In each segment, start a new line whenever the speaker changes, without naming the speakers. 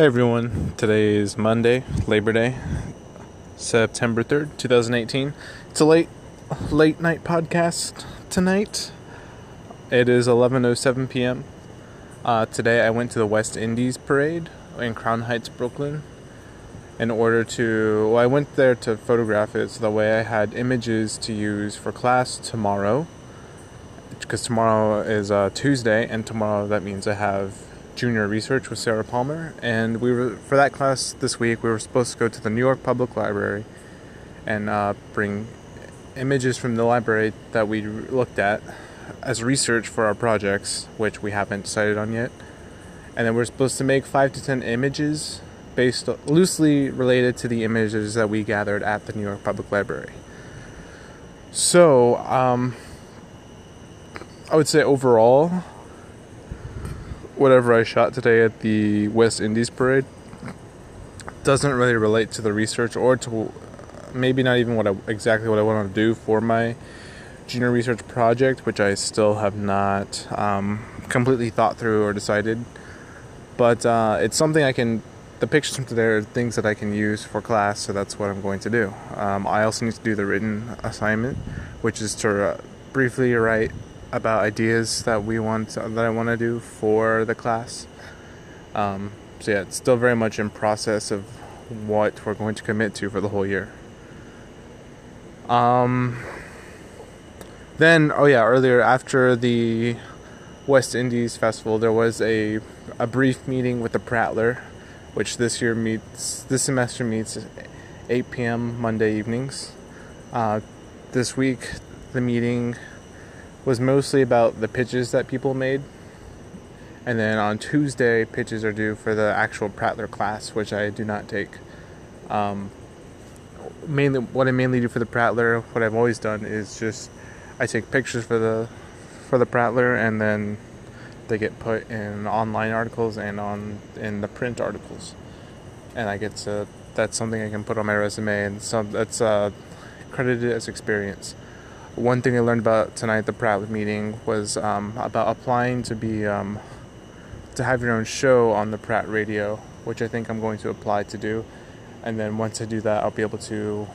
Hey everyone, today is Monday, Labor Day, September 3rd, 2018. It's a late late night podcast tonight. It is 11:07 p.m. Uh, today I went to the West Indies parade in Crown Heights, Brooklyn in order to well, I went there to photograph it so that way I had images to use for class tomorrow because tomorrow is uh, Tuesday and tomorrow that means I have junior research with Sarah Palmer, and we were for that class this week. We were supposed to go to the New York Public Library and uh, bring images from the library that we looked at as research for our projects, which we haven't decided on yet. And then we're supposed to make five to ten images based loosely related to the images that we gathered at the New York Public Library. So, um, I would say overall, whatever I shot today at the West Indies parade doesn't really relate to the research or to maybe not even what I, exactly what I want to do for my junior research project, which I still have not um, completely thought through or decided. But uh, it's something I can. The pictures from today are things that I can use for class, so that's what I'm going to do. Um, I also need to do the written assignment, which is to uh, briefly write about ideas that we want that I want to do for the class. Um, so yeah, it's still very much in process of what we're going to commit to for the whole year. Um, then oh yeah, earlier after the West Indies festival, there was a a brief meeting with the Prattler, which this year meets this semester meets 8 p.m. Monday evenings. Uh, this week, the meeting was mostly about the pitches that people made. And then on Tuesday, pitches are due for the actual Prattler class, which I do not take. Um, mainly, what I mainly do for the Prattler, what I've always done is just I take pictures for the for the Prattler, and then they get put in online articles and on in the print articles, and I get to that's something I can put on my resume, and some that's uh, credited as experience one thing I learned about tonight, the Pratt meeting, was um, about applying to be um, to have your own show on the Pratt Radio, which I think I'm going to apply to do. And then once I do that, I'll be able to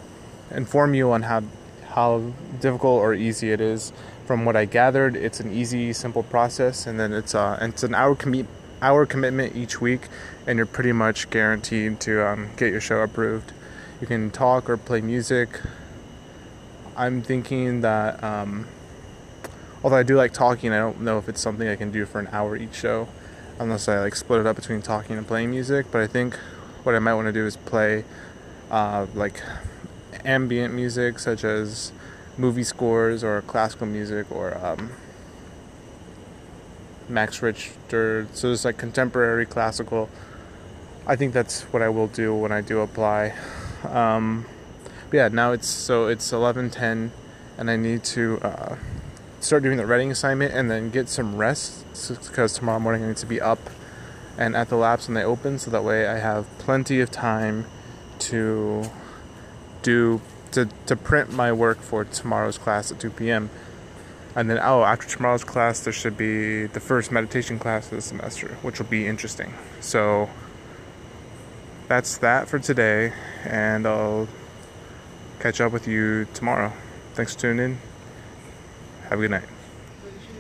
inform you on how how difficult or easy it is. From what I gathered, it's an easy, simple process, and then it's uh, it's an hour commi- hour commitment each week, and you're pretty much guaranteed to um, get your show approved. You can talk or play music I'm thinking that um, although I do like talking, I don't know if it's something I can do for an hour each show, unless I like split it up between talking and playing music. But I think what I might want to do is play uh, like ambient music, such as movie scores or classical music or um, Max Richter. So it's like contemporary classical. I think that's what I will do when I do apply. Um, but yeah, now it's so it's 11:10, and I need to uh, start doing the writing assignment and then get some rest because tomorrow morning I need to be up and at the labs when they open, so that way I have plenty of time to do to to print my work for tomorrow's class at 2 p.m. And then oh, after tomorrow's class, there should be the first meditation class of the semester, which will be interesting. So that's that for today, and I'll catch up with you tomorrow. Thanks for tuning in. Have a good night.